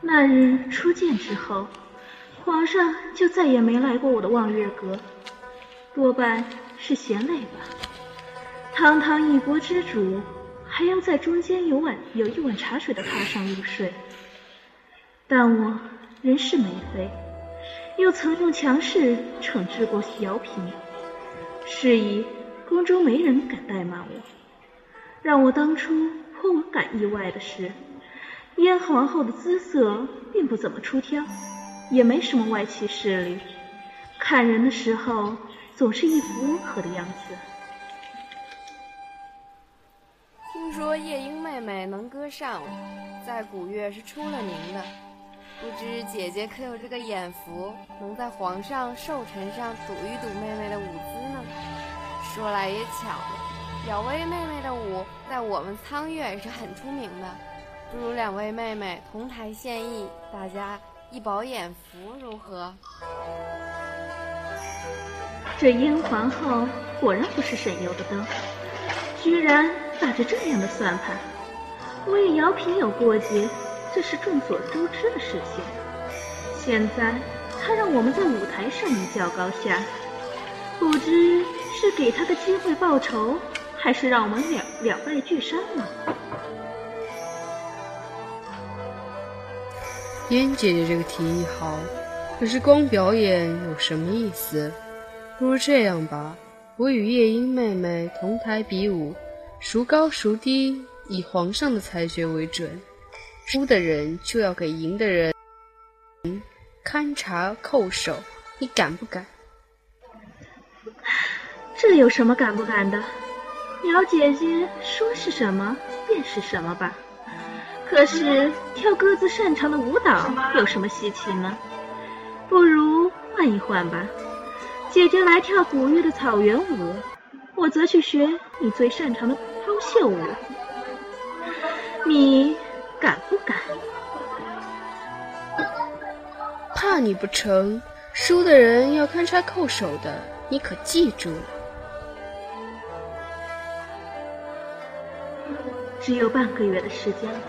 那日初见之后，皇上就再也没来过我的望月阁，多半是嫌累吧。堂堂一国之主，还要在中间有碗有一碗茶水的榻上入睡。但我人是梅妃，又曾用强势惩治过姚嫔，是以宫中没人敢怠慢我。让我当初颇感意外的是。燕皇后的姿色并不怎么出挑，也没什么外戚势力，看人的时候总是一副温和的样子。听说夜莺妹妹能歌善舞，在古月是出了名的。不知姐姐可有这个眼福，能在皇上寿辰上赌一赌妹妹的舞姿呢？说来也巧了，小薇妹妹的舞在我们苍月也是很出名的。不如两位妹妹同台献艺，大家一饱眼福，如何？这燕皇后果然不是省油的灯，居然打着这样的算盘。我与姚嫔有过节，这是众所周知的事情。现在她让我们在舞台上一较高下，不知是给她个机会报仇，还是让我们两两败俱伤呢？燕姐姐这个提议好，可是光表演有什么意思？不如这样吧，我与夜莺妹妹同台比武，孰高孰低，以皇上的裁决为准。输的人就要给赢的人勘察叩首，你敢不敢？这有什么敢不敢的？苗姐姐说是什么便是什么吧。可是跳各自擅长的舞蹈有什么稀奇呢？不如换一换吧，姐姐来跳古月的草原舞，我则去学你最擅长的抛绣舞。你敢不敢？怕你不成，输的人要勘察叩首的，你可记住。只有半个月的时间了。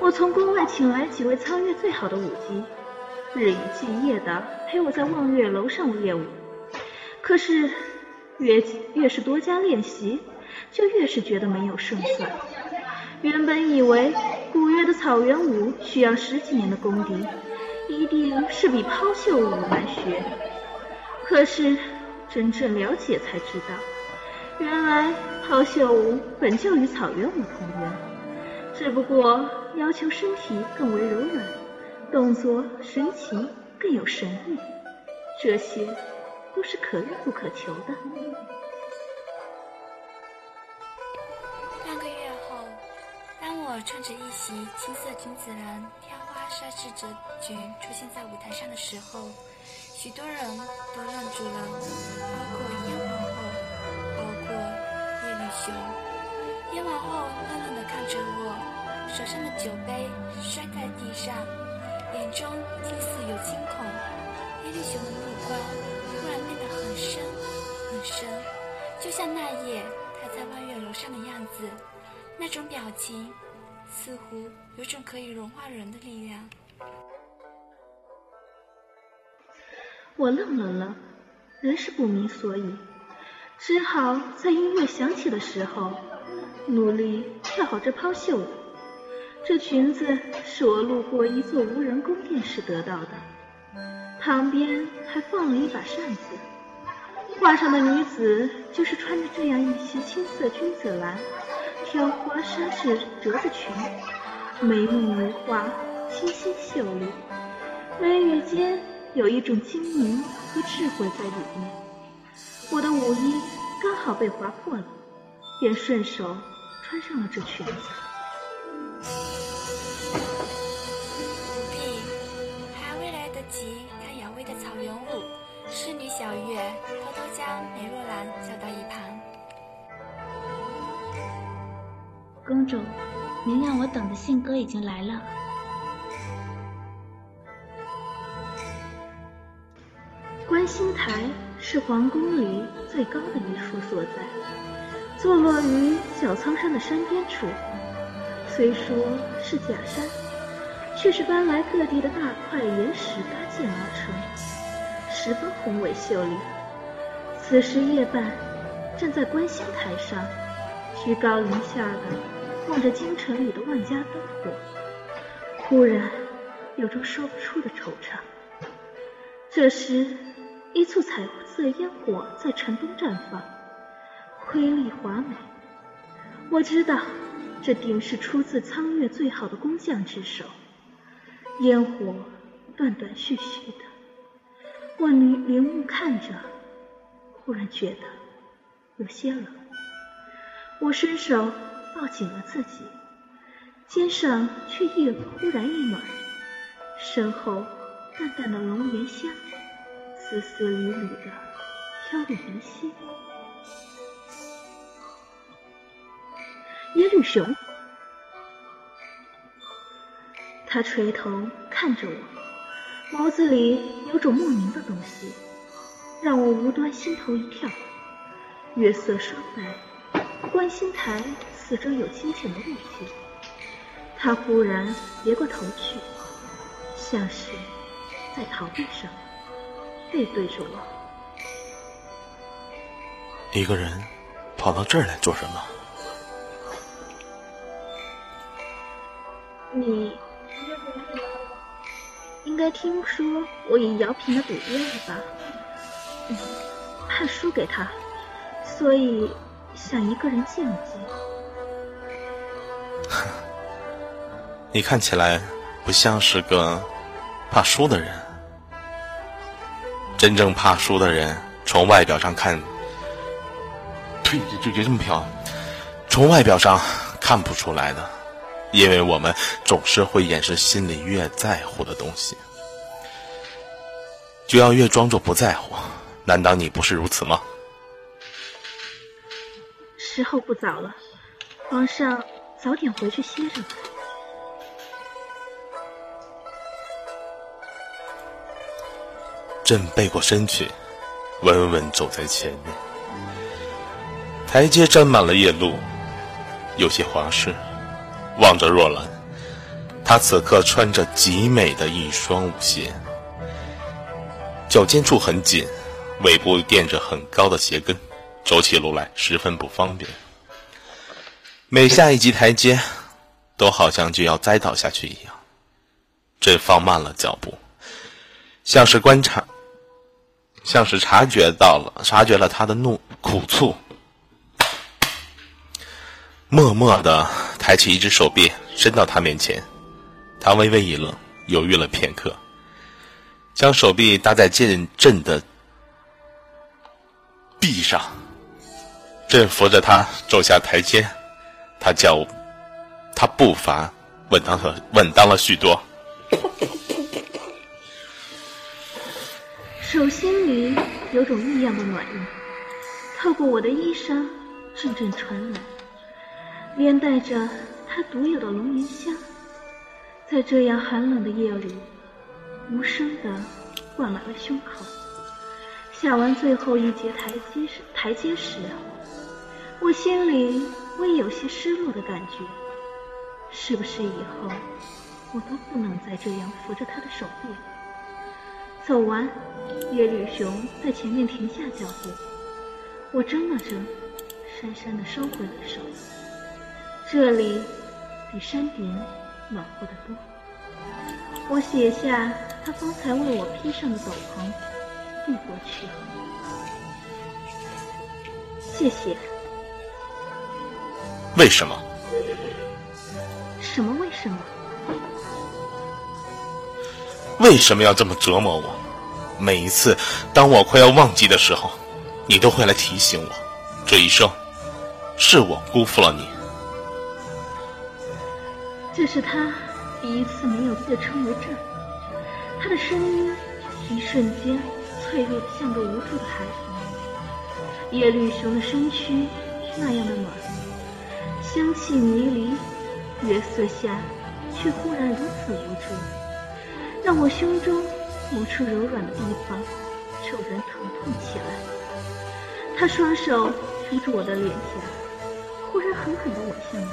我从宫外请来几位苍月最好的舞姬，日以继夜的陪我在望月楼上练舞。可是越越是多加练习，就越是觉得没有胜算。原本以为古月的草原舞需要十几年的功底，一定是比抛绣舞难学。可是真正了解才知道，原来抛绣舞本就与草原舞同源，只不过。要求身体更为柔软，动作神奇更有神韵，这些都是可遇不可求的。半个月后，当我穿着一袭青色君子蓝挑花纱质折裙出现在舞台上的时候，许多人都愣住了，包括燕皇后，包括叶绿雄。燕皇后愣愣地看着我。手上的酒杯摔在地上，眼中近似有惊恐。耶律雄的目光突然变得很深很深，就像那夜他在望月楼上的样子，那种表情似乎有种可以融化人的力量。我愣了愣，仍是不明所以，只好在音乐响起的时候，努力跳好这抛绣舞。这裙子是我路过一座无人宫殿时得到的，旁边还放了一把扇子。画上的女子就是穿着这样一袭青色君子兰挑花纱质折子裙，眉目如画，清新秀丽，眉宇间有一种精明和智慧在里面。我的舞衣刚好被划破了，便顺手穿上了这裙子。侍女小月偷偷将梅若兰叫到一旁。公主，您让我等的信鸽已经来了。观星台是皇宫里最高的一处所在，坐落于小苍山的山边处。虽说是假山，却是搬来各地的大块岩石搭建而成，十分宏伟秀丽。此时夜半，站在观星台上，居高临下的望着京城里的万家灯火，忽然有种说不出的惆怅。这时，一簇彩色烟火在城东绽放，瑰丽华美。我知道，这定是出自苍月最好的工匠之手。烟火断断续续的，我凝凝目看着，忽然觉得有些冷。我伸手抱紧了自己，肩上却一忽然一暖，身后。淡淡的龙涎香，丝丝缕缕的飘入鼻息。耶律雄，他垂头看着我，眸子里有种莫名的东西，让我无端心头一跳。月色霜白，观星台四周有清浅的雾气。他忽然别过头去，像是……在逃避什么？背对着我，一个人跑到这儿来做什么？你应该听说我以姚平的赌约了吧？怕输给他，所以想一个人静一静。你看起来不像是个怕输的人。真正怕输的人，从外表上看，呸，就就这么漂，从外表上看不出来的，因为我们总是会掩饰心里越在乎的东西，就要越装作不在乎。难道你不是如此吗？时候不早了，皇上早点回去歇着吧。朕背过身去，稳稳走在前面。台阶沾满了夜露，有些滑湿。望着若兰，她此刻穿着极美的一双舞鞋，脚尖处很紧，尾部垫着很高的鞋跟，走起路来十分不方便。每下一级台阶，都好像就要栽倒下去一样。朕放慢了脚步，像是观察。像是察觉到了，察觉了他的怒苦醋，默默的抬起一只手臂，伸到他面前。他微微一愣，犹豫了片刻，将手臂搭在剑阵的臂上。朕扶着他走下台阶，他脚，他步伐稳当了，稳当了许多。手心里有种异样的暖意，透过我的衣裳阵阵传来，连带着他独有的龙涎香，在这样寒冷的夜里，无声的灌满了胸口。下完最后一节台阶时，台阶时，我心里微有些失落的感觉，是不是以后我都不能再这样扶着他的手臂？走完，耶律雄在前面停下脚步，我怔了怔，讪讪的收回了手。这里比山顶暖和得多。我写下他方才为我披上的斗篷，递过去。谢谢。为什么？什么为什么？为什么要这么折磨我？每一次当我快要忘记的时候，你都会来提醒我。这一生，是我辜负了你。这是他第一次没有自称为朕。他的声音一瞬间脆弱的像个无助的孩子。叶绿雄的身躯那样的暖，香气迷离，月色下却忽然如此无助。让我胸中某处柔软的地方骤然疼痛起来。他双手扶住我的脸颊，忽然狠狠地吻向我。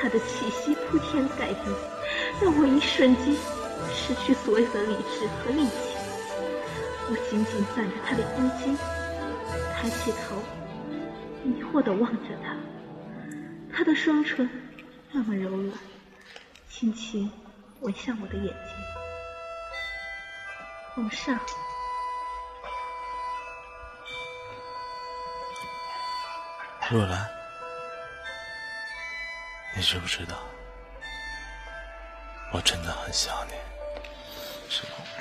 他的气息铺天盖地，让我一瞬间失去所有的理智和力气。我紧紧攥着他的衣襟，抬起头，迷惑地望着他。他的双唇那么柔软，轻轻吻向我的眼睛。皇上，若兰，你知不知道，我真的很想你，是吗？